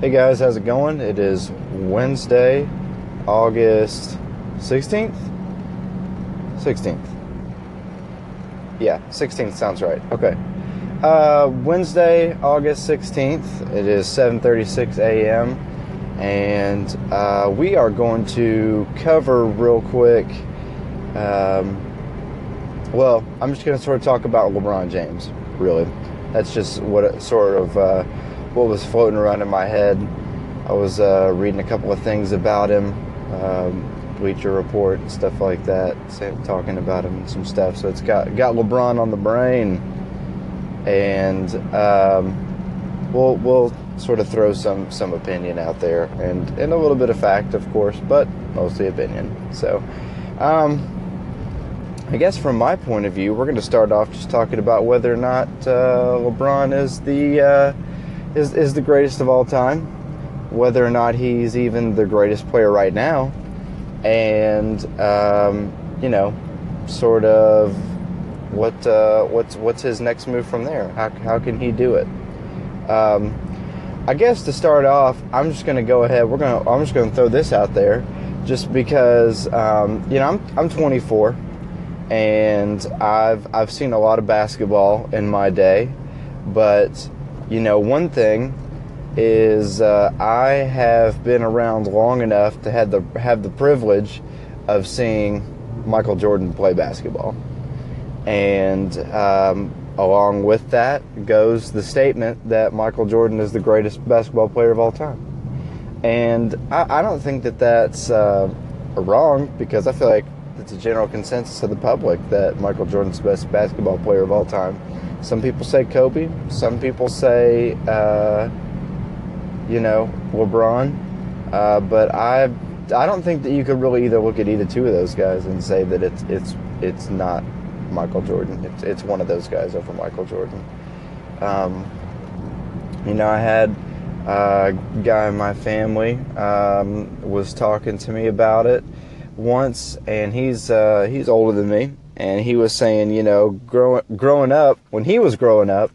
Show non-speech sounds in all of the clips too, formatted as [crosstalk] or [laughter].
Hey guys, how's it going? It is Wednesday, August 16th? 16th. Yeah, 16th sounds right. Okay. Uh, Wednesday, August 16th. It is 7:36 a.m. and uh, we are going to cover real quick um, well, I'm just going to sort of talk about LeBron James, really. That's just what sort of uh, what was floating around in my head. I was uh, reading a couple of things about him, um, Bleacher Report, and stuff like that, talking about him and some stuff. So it's got got LeBron on the brain, and um, we'll we'll sort of throw some some opinion out there and and a little bit of fact, of course, but mostly opinion. So. Um, I guess from my point of view, we're going to start off just talking about whether or not uh, LeBron is the uh, is is the greatest of all time, whether or not he's even the greatest player right now, and um, you know, sort of what uh, what's what's his next move from there? How how can he do it? Um, I guess to start off, I'm just going to go ahead. We're going to, I'm just going to throw this out there, just because um, you know I'm I'm 24 and I've I've seen a lot of basketball in my day, but you know one thing is uh, I have been around long enough to have the have the privilege of seeing Michael Jordan play basketball, and um, along with that goes the statement that Michael Jordan is the greatest basketball player of all time, and I, I don't think that that's uh, wrong because I feel like it's a general consensus of the public that Michael Jordan's the best basketball player of all time. Some people say Kobe. Some people say, uh, you know, LeBron. Uh, but I, I don't think that you could really either look at either two of those guys and say that it's it's it's not Michael Jordan. It's it's one of those guys over Michael Jordan. Um, you know, I had a guy in my family um, was talking to me about it once, and he's uh, he's older than me, and he was saying, you know, growing growing up when he was growing up,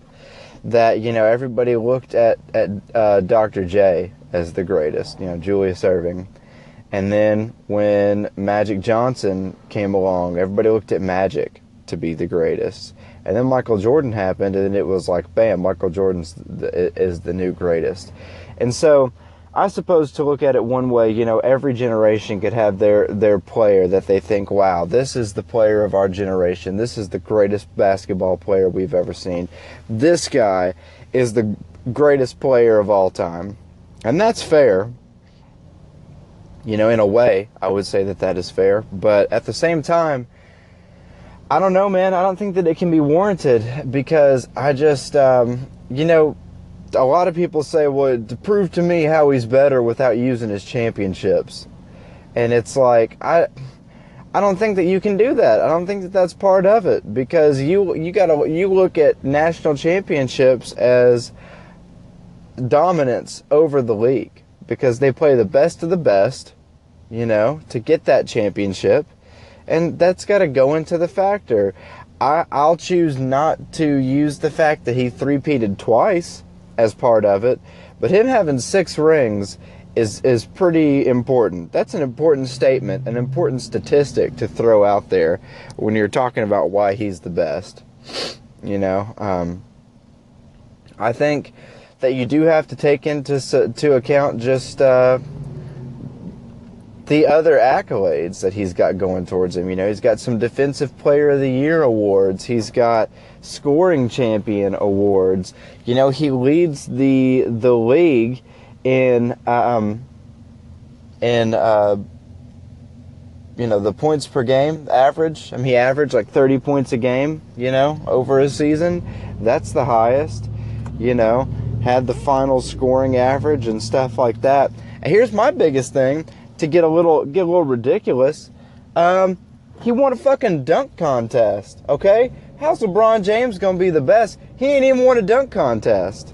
that you know everybody looked at at uh, Dr. J as the greatest, you know, Julius Erving, and then when Magic Johnson came along, everybody looked at Magic to be the greatest, and then Michael Jordan happened, and it was like, bam, Michael Jordan's the, is the new greatest, and so I suppose to look at it one way, you know, every generation could have their their player that they think, wow, this is the player of our generation. This is the greatest basketball player we've ever seen. This guy is the greatest player of all time. And that's fair. You know, in a way, I would say that that is fair, but at the same time, I don't know, man. I don't think that it can be warranted because I just, um, you know, a lot of people say, well, to prove to me how he's better without using his championships. And it's like, I. I don't think that you can do that. I don't think that that's part of it because you you got to you look at national championships as dominance over the league because they play the best of the best, you know, to get that championship. And that's got to go into the factor. I, I'll choose not to use the fact that he three-peated twice as part of it, but him having six rings is is pretty important. That's an important statement, an important statistic to throw out there when you're talking about why he's the best. You know, um, I think that you do have to take into to account just uh, the other accolades that he's got going towards him. You know, he's got some Defensive Player of the Year awards. He's got scoring champion awards. You know, he leads the the league in um, in uh, you know the points per game average. I mean, he averaged like 30 points a game. You know, over a season, that's the highest. You know, had the final scoring average and stuff like that. And here's my biggest thing to get a little get a little ridiculous. Um, he won a fucking dunk contest. Okay, How's LeBron James gonna be the best? He ain't even won a dunk contest.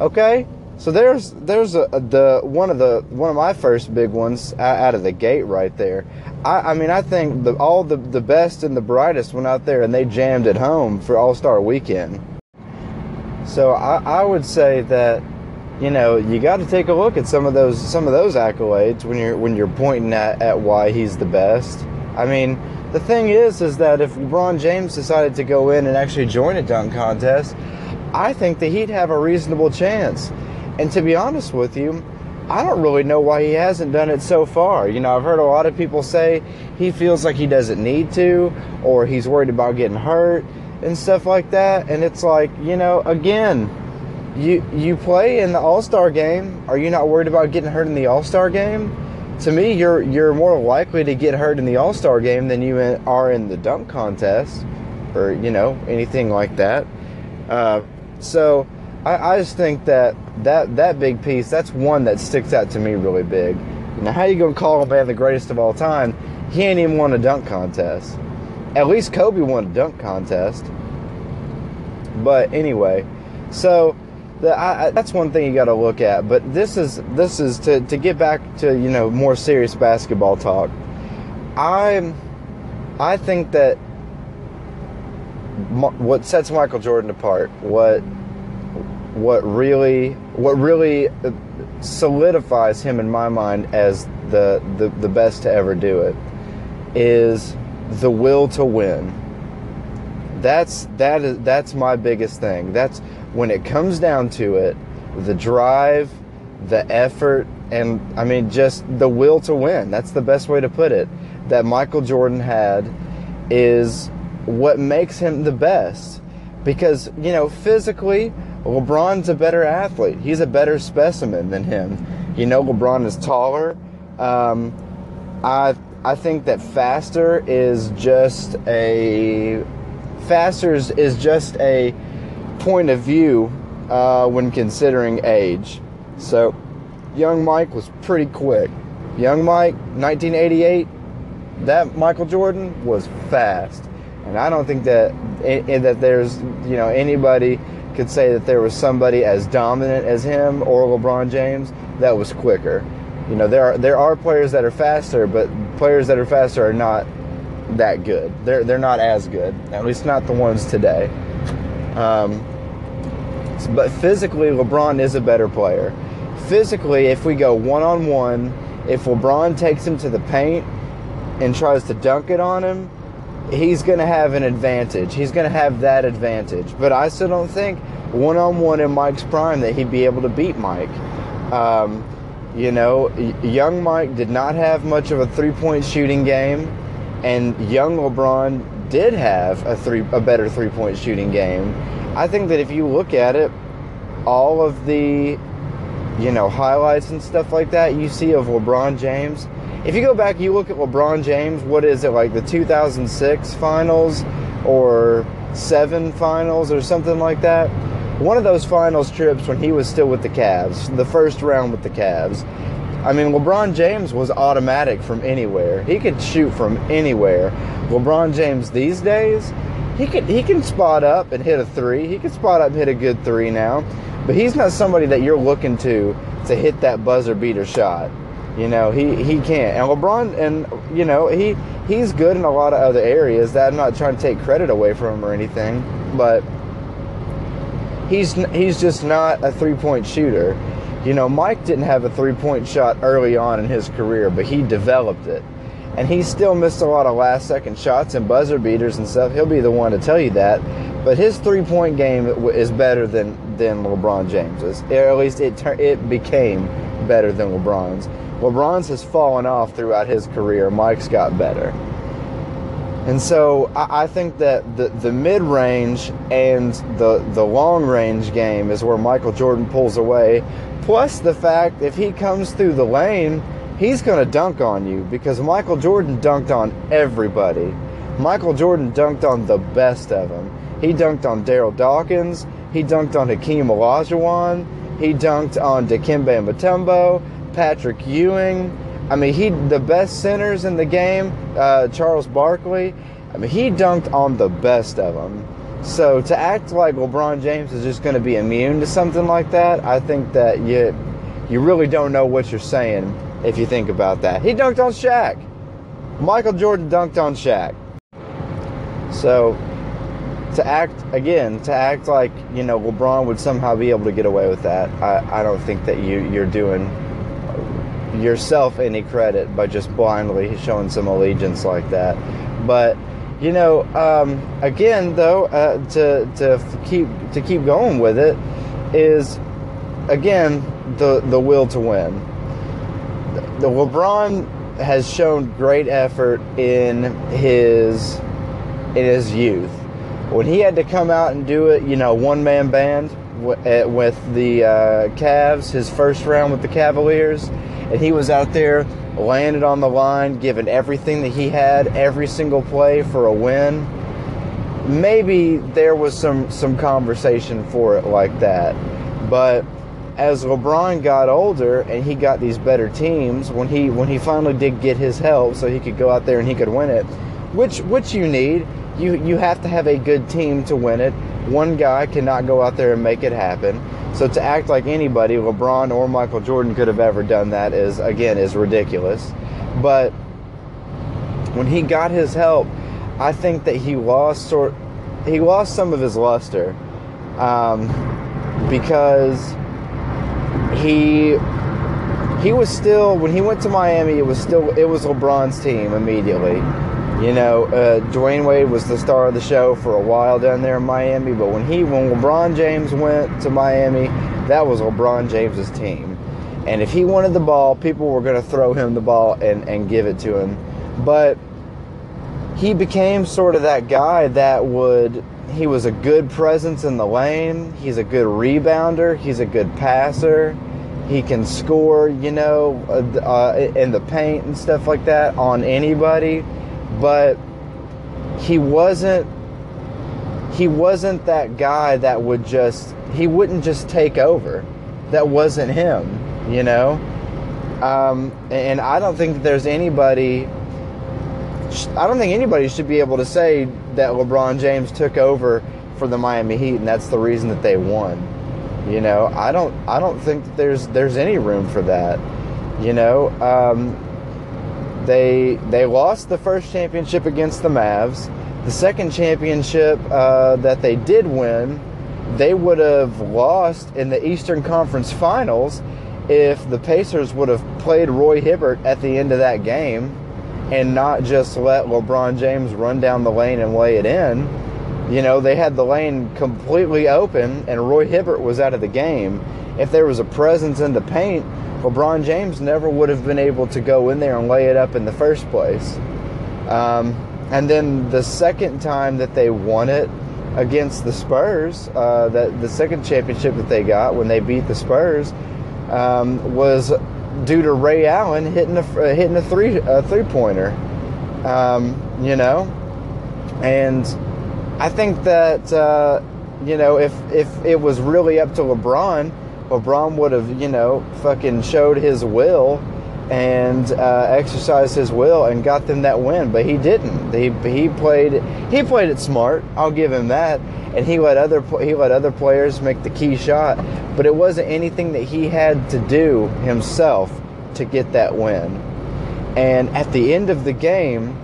Okay, so there's there's a, the one of the one of my first big ones out of the gate right there. I, I mean I think the, all the the best and the brightest went out there and they jammed at home for All Star Weekend. So I, I would say that you know, you got to take a look at some of those some of those accolades when you're when you're pointing at, at why he's the best. I mean, the thing is, is that if LeBron James decided to go in and actually join a dunk contest, I think that he'd have a reasonable chance. And to be honest with you, I don't really know why he hasn't done it so far. You know, I've heard a lot of people say he feels like he doesn't need to, or he's worried about getting hurt and stuff like that. And it's like, you know, again, you you play in the All Star game. Are you not worried about getting hurt in the All Star game? To me, you're you're more likely to get hurt in the All Star game than you are in the dunk contest, or you know anything like that. Uh, so I, I just think that that that big piece that's one that sticks out to me really big. Now, how you gonna call a man the greatest of all time? He ain't even won a dunk contest. At least Kobe won a dunk contest. But anyway, so the, I, that's one thing you got to look at. But this is this is to to get back to you know more serious basketball talk. I I think that what sets Michael Jordan apart, what what really what really uh, solidifies him in my mind as the, the, the best to ever do it is the will to win. That's that is that's my biggest thing. That's when it comes down to it, the drive, the effort, and I mean, just the will to win. That's the best way to put it. That Michael Jordan had is what makes him the best. Because, you know, physically, LeBron's a better athlete. He's a better specimen than him. You know, LeBron is taller. Um, I I think that faster is just a faster is, just a point of view uh, when considering age. So, young Mike was pretty quick. Young Mike, 1988, that Michael Jordan was fast, and I don't think that that there's you know anybody could say that there was somebody as dominant as him or LeBron James that was quicker. You know, there are there are players that are faster, but players that are faster are not that good. They're they're not as good. At least not the ones today. Um, but physically, LeBron is a better player. Physically, if we go one on one, if LeBron takes him to the paint and tries to dunk it on him, he's going to have an advantage. He's going to have that advantage. But I still don't think one on one in Mike's prime that he'd be able to beat Mike. Um, you know, young Mike did not have much of a three point shooting game, and young LeBron did have a three a better three point shooting game. I think that if you look at it, all of the you know highlights and stuff like that you see of LeBron James. If you go back, you look at LeBron James. What is it like the 2006 finals or seven finals or something like that? One of those finals trips when he was still with the Cavs, the first round with the Cavs. I mean, LeBron James was automatic from anywhere. He could shoot from anywhere. LeBron James these days, he can he can spot up and hit a three. He can spot up and hit a good three now, but he's not somebody that you're looking to to hit that buzzer beater shot. You know, he he can't. And LeBron, and you know, he he's good in a lot of other areas. That I'm not trying to take credit away from him or anything, but he's he's just not a three point shooter. You know, Mike didn't have a three point shot early on in his career, but he developed it and he still missed a lot of last second shots and buzzer beaters and stuff. He'll be the one to tell you that. But his three point game is better than, than LeBron James's. Or at least it, it became better than LeBron's. LeBron's has fallen off throughout his career. Mike's got better. And so I, I think that the, the mid range and the, the long range game is where Michael Jordan pulls away. Plus, the fact if he comes through the lane, he's going to dunk on you because Michael Jordan dunked on everybody. Michael Jordan dunked on the best of them. He dunked on Darryl Dawkins. He dunked on Hakeem Olajuwon. He dunked on Dikembe Mutombo, Patrick Ewing. I mean, he the best centers in the game, uh, Charles Barkley. I mean, he dunked on the best of them. So to act like LeBron James is just going to be immune to something like that, I think that you you really don't know what you're saying if you think about that. He dunked on Shaq. Michael Jordan dunked on Shaq. So, to act again, to act like you know LeBron would somehow be able to get away with that, I, I don't think that you you're doing yourself any credit by just blindly showing some allegiance like that. But you know, um, again though, uh, to to keep to keep going with it is again the the will to win. The LeBron has shown great effort in his in his youth. When he had to come out and do it, you know, one man band eh, with the uh, Cavs, his first round with the Cavaliers, and he was out there it on the line, given everything that he had every single play for a win. Maybe there was some some conversation for it like that, but as LeBron got older and he got these better teams, when he when he finally did get his help, so he could go out there and he could win it, which which you need. You you have to have a good team to win it. One guy cannot go out there and make it happen. So to act like anybody, LeBron or Michael Jordan could have ever done that is again is ridiculous. But when he got his help, I think that he lost sort he lost some of his luster um, because he he was still when he went to Miami. It was still it was LeBron's team immediately. You know, uh, Dwyane Wade was the star of the show for a while down there in Miami, but when he when LeBron James went to Miami, that was LeBron James's team. And if he wanted the ball, people were going to throw him the ball and, and give it to him. But he became sort of that guy that would he was a good presence in the lane. He's a good rebounder. He's a good passer. He can score, you know, uh, uh in the paint and stuff like that on anybody but he wasn't he wasn't that guy that would just he wouldn't just take over. That wasn't him you know? Um, and i don't think that there's anybody i don't think anybody should be able to say that lebron james took over for the miami heat and that's the reason that they won you know? I don't i don't think that there's there's any room for that you know? Um, they they lost the first championship against the Mavs. The second championship uh, that they did win, they would have lost in the Eastern Conference Finals if the Pacers would have played Roy Hibbert at the end of that game and not just let LeBron James run down the lane and lay it in. You know, they had the lane completely open and Roy Hibbert was out of the game. If there was a presence in the paint, LeBron James never would have been able to go in there and lay it up in the first place. Um, and then the second time that they won it against the Spurs, uh, that the second championship that they got when they beat the Spurs, um, was due to Ray Allen hitting a uh, hitting a three a three pointer. Um, you know, and I think that uh, you know if if it was really up to LeBron LeBron would have, you know, fucking showed his will and uh, exercised his will and got them that win, but he didn't. He he played he played it smart. I'll give him that, and he let other he let other players make the key shot, but it wasn't anything that he had to do himself to get that win. And at the end of the game,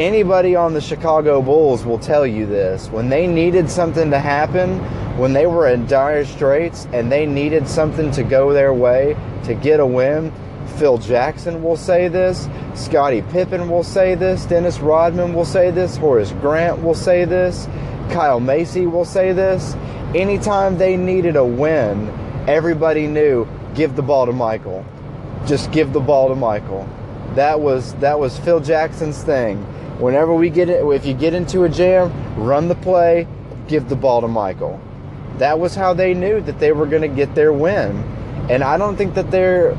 anybody on the Chicago Bulls will tell you this. When they needed something to happen, when they were in dire straits and they needed something to go their way to get a win, Phil Jackson will say this, Scottie Pippen will say this, Dennis Rodman will say this, Horace Grant will say this, Kyle Macy will say this. Anytime they needed a win, everybody knew give the ball to Michael. Just give the ball to Michael. That was that was Phil Jackson's thing. Whenever we get it, if you get into a jam, run the play, give the ball to Michael that was how they knew that they were going to get their win. And I don't think that they're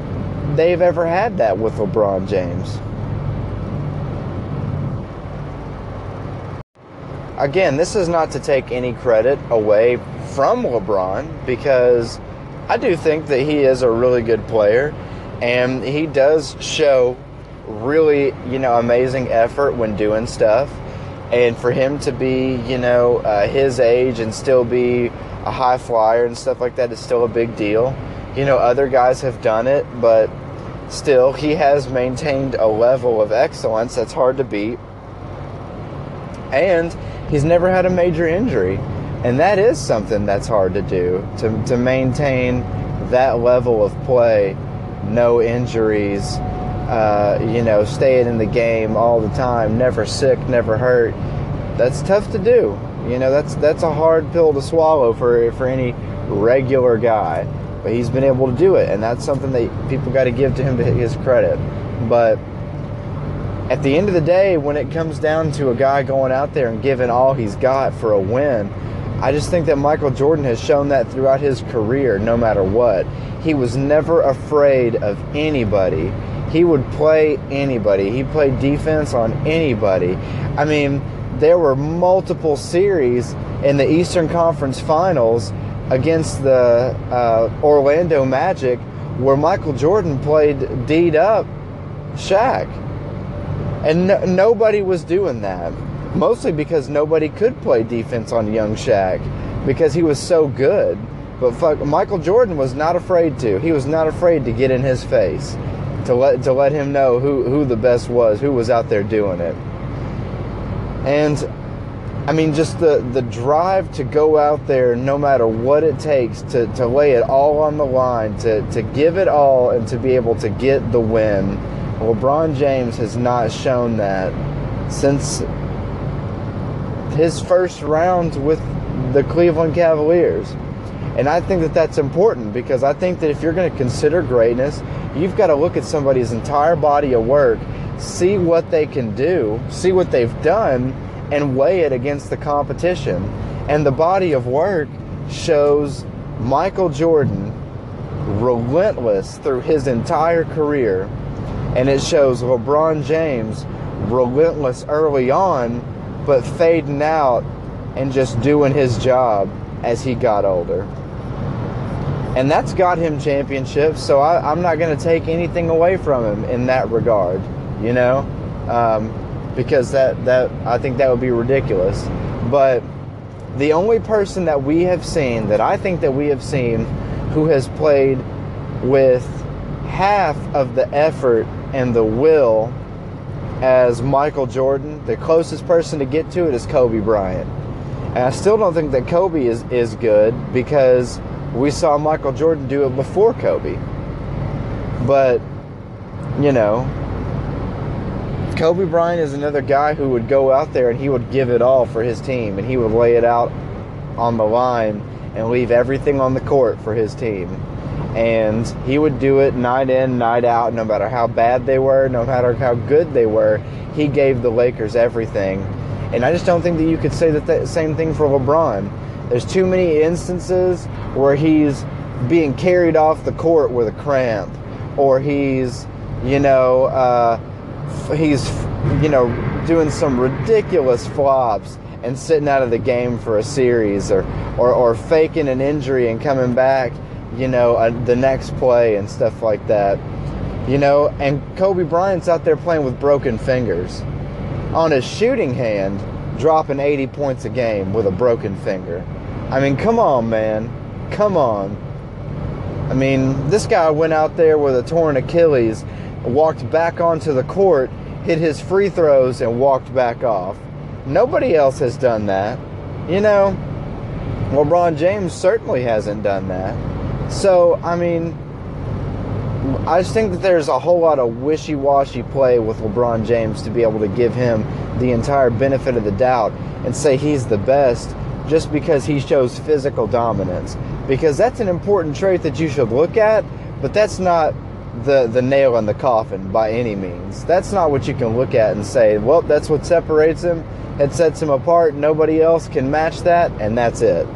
they've ever had that with LeBron James. Again, this is not to take any credit away from LeBron because I do think that he is a really good player and he does show really, you know, amazing effort when doing stuff. And for him to be, you know, uh, his age and still be a high flyer and stuff like that is still a big deal. You know, other guys have done it, but still, he has maintained a level of excellence that's hard to beat. And he's never had a major injury. And that is something that's hard to do to, to maintain that level of play, no injuries, uh, you know, staying in the game all the time, never sick, never hurt. That's tough to do. You know, that's that's a hard pill to swallow for for any regular guy. But he's been able to do it, and that's something that people got to give to him to his credit. But at the end of the day, when it comes down to a guy going out there and giving all he's got for a win, I just think that Michael Jordan has shown that throughout his career, no matter what. He was never afraid of anybody. He would play anybody. He played defense on anybody. I mean, there were multiple series in the Eastern Conference Finals against the uh, Orlando Magic where Michael Jordan played D'd up Shaq. And no, nobody was doing that. Mostly because nobody could play defense on young Shaq because he was so good. But fuck, Michael Jordan was not afraid to. He was not afraid to get in his face to let to let him know who who the best was, who was out there doing it. And I mean, just the, the drive to go out there no matter what it takes to, to lay it all on the line, to, to give it all, and to be able to get the win. LeBron James has not shown that since his first round with the Cleveland Cavaliers. And I think that that's important because I think that if you're going to consider greatness, you've got to look at somebody's entire body of work, see what they can do, see what they've done, and weigh it against the competition. And the body of work shows Michael Jordan relentless through his entire career, and it shows LeBron James relentless early on, but fading out and just doing his job as he got older. And that's got him championships, so I, am not going to take anything away from him in that regard, you know? Um, because that that I think that would be ridiculous. But the only person that we have seen that I think that we have seen who has played with half of the effort and the will as Michael Jordan, the closest person to get to it is Kobe Bryant. And I still don't think that Kobe is, is good because we saw Michael Jordan do it before Kobe. But, you know, Kobe Bryant is another guy who would go out there and he would give it all for his team and he would lay it out on the line and leave everything on the court for his team. And he would do it night in, night out, no matter how bad they were, no matter how good they were. He gave the Lakers everything. And I just don't think that you could say that the same thing for LeBron. There's too many instances where he's being carried off the court with a cramp, or he's, you know, uh, he's you know doing some ridiculous flops and sitting out of the game for a series or or, or faking an injury and coming back you know uh, the next play and stuff like that. You know and Kobe Bryant's out there playing with broken fingers. On his shooting hand dropping 80 points a game with a broken finger I mean come on man come on I mean this guy went out there with a torn Achilles walked back onto the court, hit his free throws, and walked back off. Nobody else has done that. You know, LeBron James certainly hasn't done that. So, I mean, I just think that there's a whole lot of wishy washy play with LeBron James to be able to give him the entire benefit of the doubt and say he's the best just because he shows physical dominance. Because that's an important trait that you should look at, but that's not the the nail in the coffin by any means. That's not what you can look at and say, well, that's what separates him. It sets him apart. Nobody else can match that, and that's it.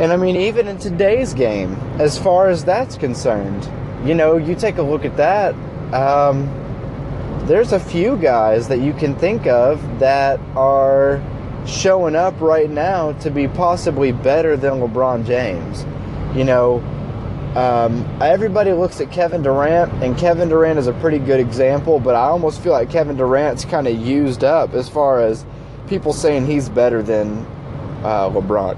And I mean, even in today's game, as far as that's concerned, you know, you take a look at that. Um, there's a few guys that you can think of that are showing up right now to be possibly better than LeBron James. You know, um, everybody looks at Kevin Durant, and Kevin Durant is a pretty good example, but I almost feel like Kevin Durant's kind of used up as far as people saying he's better than uh, LeBron.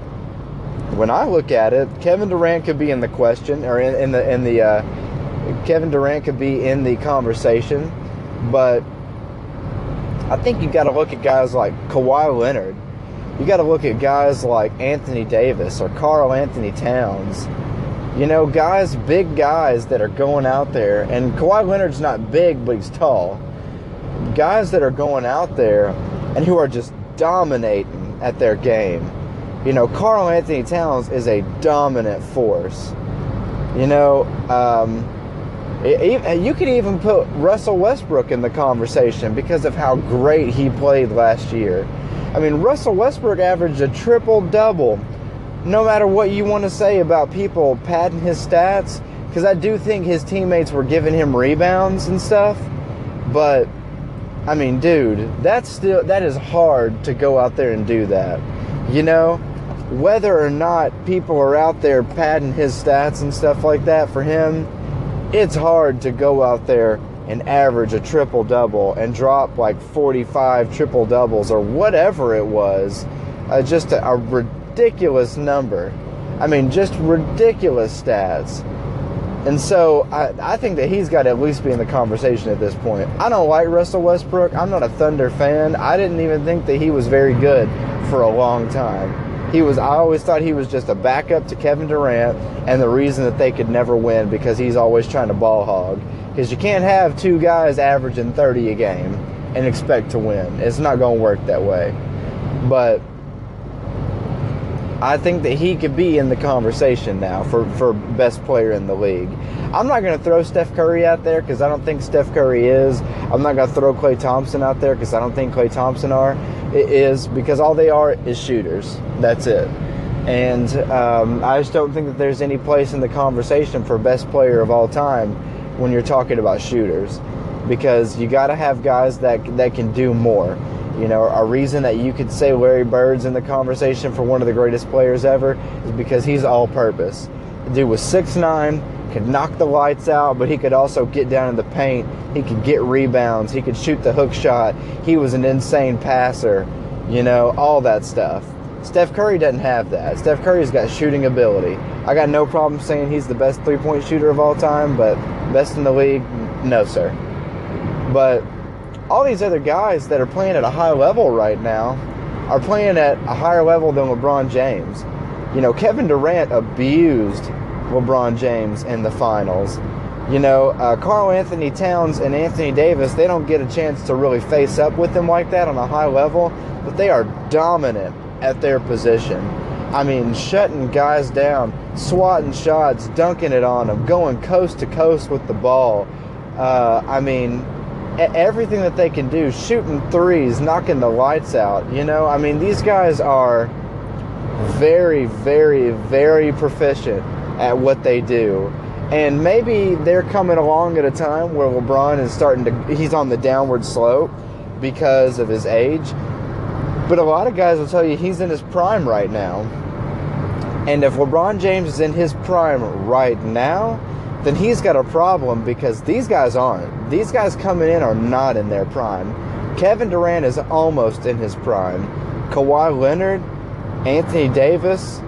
When I look at it, Kevin Durant could be in the question, or in, in the in the uh, Kevin Durant could be in the conversation, but I think you got to look at guys like Kawhi Leonard. You got to look at guys like Anthony Davis or Karl-Anthony Towns. You know, guys, big guys that are going out there, and Kawhi Leonard's not big, but he's tall. Guys that are going out there and who are just dominating at their game. You know, Karl-Anthony Towns is a dominant force. You know, um, you could even put Russell Westbrook in the conversation because of how great he played last year. I mean, Russell Westbrook averaged a triple double. No matter what you want to say about people padding his stats, because I do think his teammates were giving him rebounds and stuff, but I mean, dude, that's still that is hard to go out there and do that. You know, whether or not people are out there padding his stats and stuff like that for him, it's hard to go out there and average a triple double and drop like 45 triple doubles or whatever it was. Uh, just a, a ridiculous number. I mean, just ridiculous stats. And so I, I think that he's got to at least be in the conversation at this point. I don't like Russell Westbrook. I'm not a Thunder fan. I didn't even think that he was very good for a long time. He was I always thought he was just a backup to Kevin Durant and the reason that they could never win because he's always trying to ball hog. Because you can't have two guys averaging 30 a game and expect to win. It's not going to work that way. But I think that he could be in the conversation now for, for best player in the league. I'm not going to throw Steph Curry out there because I don't think Steph Curry is. I'm not going to throw Klay Thompson out there because I don't think Klay Thompson are. It is because all they are is shooters. That's it. And um, I just don't think that there's any place in the conversation for best player of all time when you're talking about shooters because you got to have guys that that can do more. You know, a reason that you could say Larry Bird's in the conversation for one of the greatest players ever is because he's all purpose. The dude was six nine, could knock the lights out, but he could also get down in the paint. He could get rebounds. He could shoot the hook shot. He was an insane passer. You know, all that stuff. Steph Curry doesn't have that. Steph Curry's got shooting ability. I got no problem saying he's the best three point shooter of all time, but best in the league, no, sir. But all these other guys that are playing at a high level right now are playing at a higher level than LeBron James. You know, Kevin Durant abused LeBron James in the finals. You know, uh, Karl-Anthony Towns and Anthony Davis, they don't get a chance to really face up with him like that on a high level, but they are dominant at their position. I mean, shutting guys down, swatting shots, dunking it on them, going coast to coast with the ball. Uh, I mean, everything that they can do, shooting threes, knocking the lights out. You know, I mean, these guys are very, very, very proficient at what they do. And maybe they're coming along at a time where LeBron is starting to, he's on the downward slope because of his age. But a lot of guys will tell you he's in his prime right now. And if LeBron James is in his prime right now, then he's got a problem because these guys aren't. These guys coming in are not in their prime. Kevin Durant is almost in his prime. Kawhi Leonard, Anthony Davis,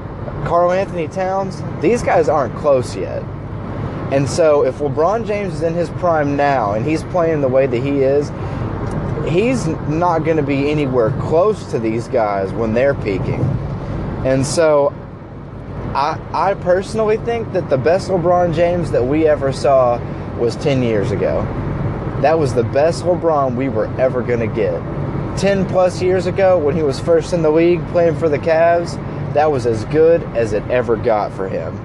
Karl-Anthony Towns, these guys aren't close yet. And so if LeBron James is in his prime now and he's playing the way that he is, he's not going to be anywhere close to these guys when they're peaking. And so I, I personally think that the best LeBron James that we ever saw was 10 years ago. That was the best LeBron we were ever going to get. 10 plus years ago, when he was first in the league playing for the Cavs, that was as good as it ever got for him.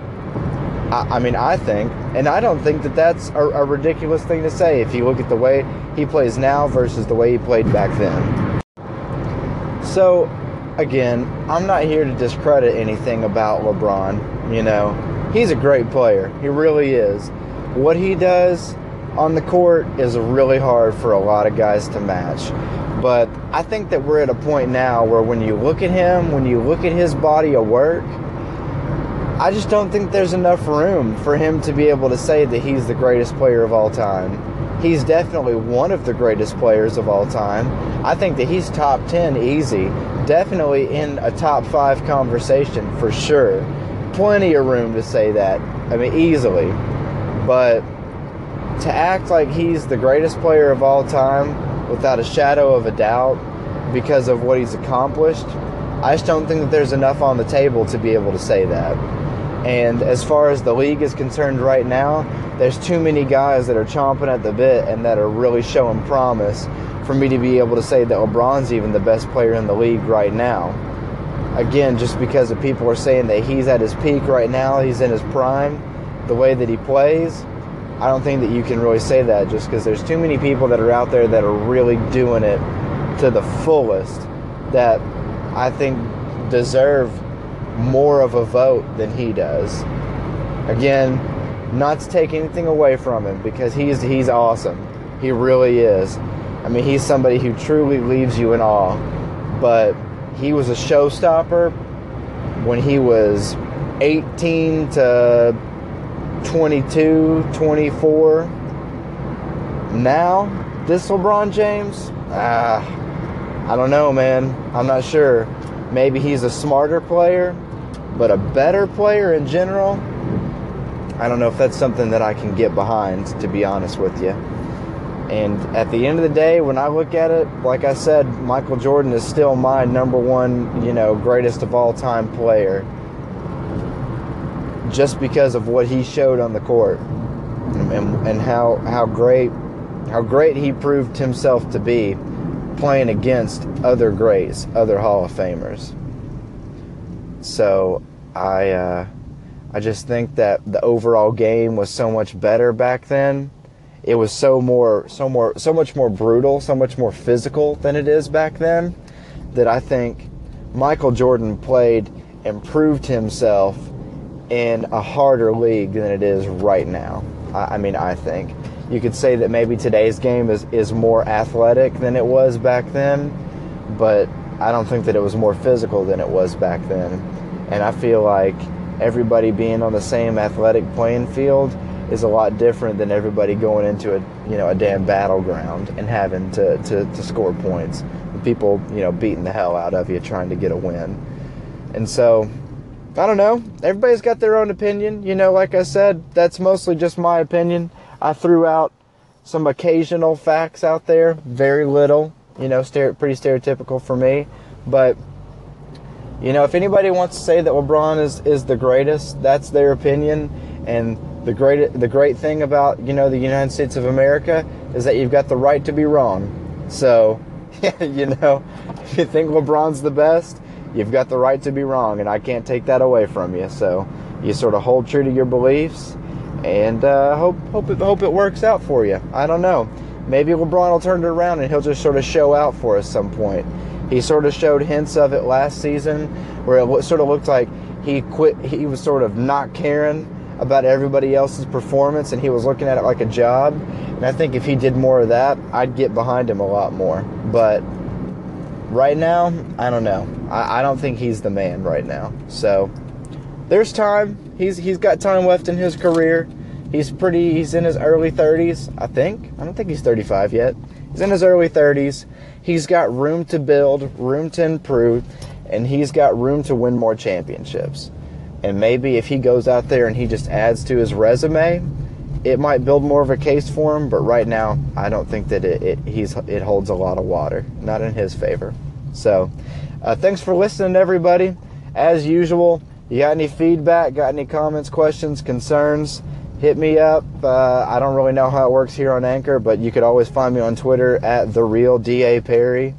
I, I mean, I think, and I don't think that that's a, a ridiculous thing to say if you look at the way he plays now versus the way he played back then. So, again, I'm not here to discredit anything about LeBron. You know, he's a great player. He really is. What he does on the court is really hard for a lot of guys to match. But I think that we're at a point now where when you look at him, when you look at his body of work, I just don't think there's enough room for him to be able to say that he's the greatest player of all time. He's definitely one of the greatest players of all time. I think that he's top 10 easy definitely in a top five conversation for sure. Plenty of room to say that. I mean, easily. But to act like he's the greatest player of all time without a shadow of a doubt because of what he's accomplished. I just don't think that there's enough on the table to be able to say that. And as far as the league is concerned right now, there's too many guys that are chomping at the bit and that are really showing promise for me to be able to say that LeBron's even the best player in the league right now. Again, just because of people are saying that he's at his peak right now, he's in his prime, the way that he plays, I don't think that you can really say that just because there's too many people that are out there that are really doing it to the fullest that I think deserve more of a vote than he does. Again, not to take anything away from him because he's he's awesome. He really is. I mean, he's somebody who truly leaves you in awe. But he was a showstopper when he was 18 to 22, 24. Now, this LeBron James, ah, I don't know, man. I'm not sure. Maybe he's a smarter player, but a better player in general. I don't know if that's something that I can get behind, to be honest with you. And at the end of the day, when I look at it, like I said, Michael Jordan is still my number one, you know, greatest of all time player. Just because of what he showed on the court and, and how how great how great he proved himself to be playing against other greats, other Hall of Famers. So I uh, I just think that the overall game was so much better back then. It was so more so more so much more brutal, so much more physical than it is back then that I think Michael Jordan played and proved himself in a harder league than it is right now. I, I mean, I think you could say that maybe today's game is, is more athletic than it was back then, but I don't think that it was more physical than it was back then. And I feel like everybody being on the same athletic playing field is a lot different than everybody going into a you know a damn battleground and having to, to, to score points. People you know beating the hell out of you trying to get a win. And so I don't know. Everybody's got their own opinion. You know, like I said, that's mostly just my opinion. I threw out some occasional facts out there, very little, you know, pretty stereotypical for me. But, you know, if anybody wants to say that LeBron is, is the greatest, that's their opinion. And the great, the great thing about, you know, the United States of America is that you've got the right to be wrong. So, [laughs] you know, if you think LeBron's the best, you've got the right to be wrong, and I can't take that away from you. So, you sort of hold true to your beliefs and uh, hope hope it, hope it works out for you. I don't know. Maybe LeBron will turn it around and he'll just sort of show out for us some point. He sort of showed hints of it last season, where it sort of looked like he quit. He was sort of not caring about everybody else's performance, and he was looking at it like a job. And I think if he did more of that, I'd get behind him a lot more. But right now, I don't know. I, I don't think he's the man right now. So there's time. He's he's got time left in his career. He's pretty. He's in his early 30s, I think. I don't think he's 35 yet. He's in his early 30s. He's got room to build, room to improve, and he's got room to win more championships. And maybe if he goes out there and he just adds to his resume, it might build more of a case for him. But right now, I don't think that it, it he's it holds a lot of water, not in his favor. So, uh, thanks for listening, everybody. As usual, you got any feedback, got any comments, questions, concerns, hit me up. Uh, I don't really know how it works here on Anchor, but you could always find me on Twitter at the real Da Perry.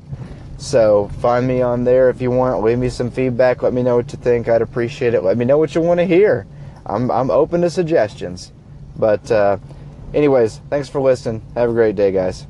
So find me on there if you want. Leave me some feedback. Let me know what you think. I'd appreciate it. Let me know what you want to hear. I'm I'm open to suggestions. But uh, anyways, thanks for listening. Have a great day, guys.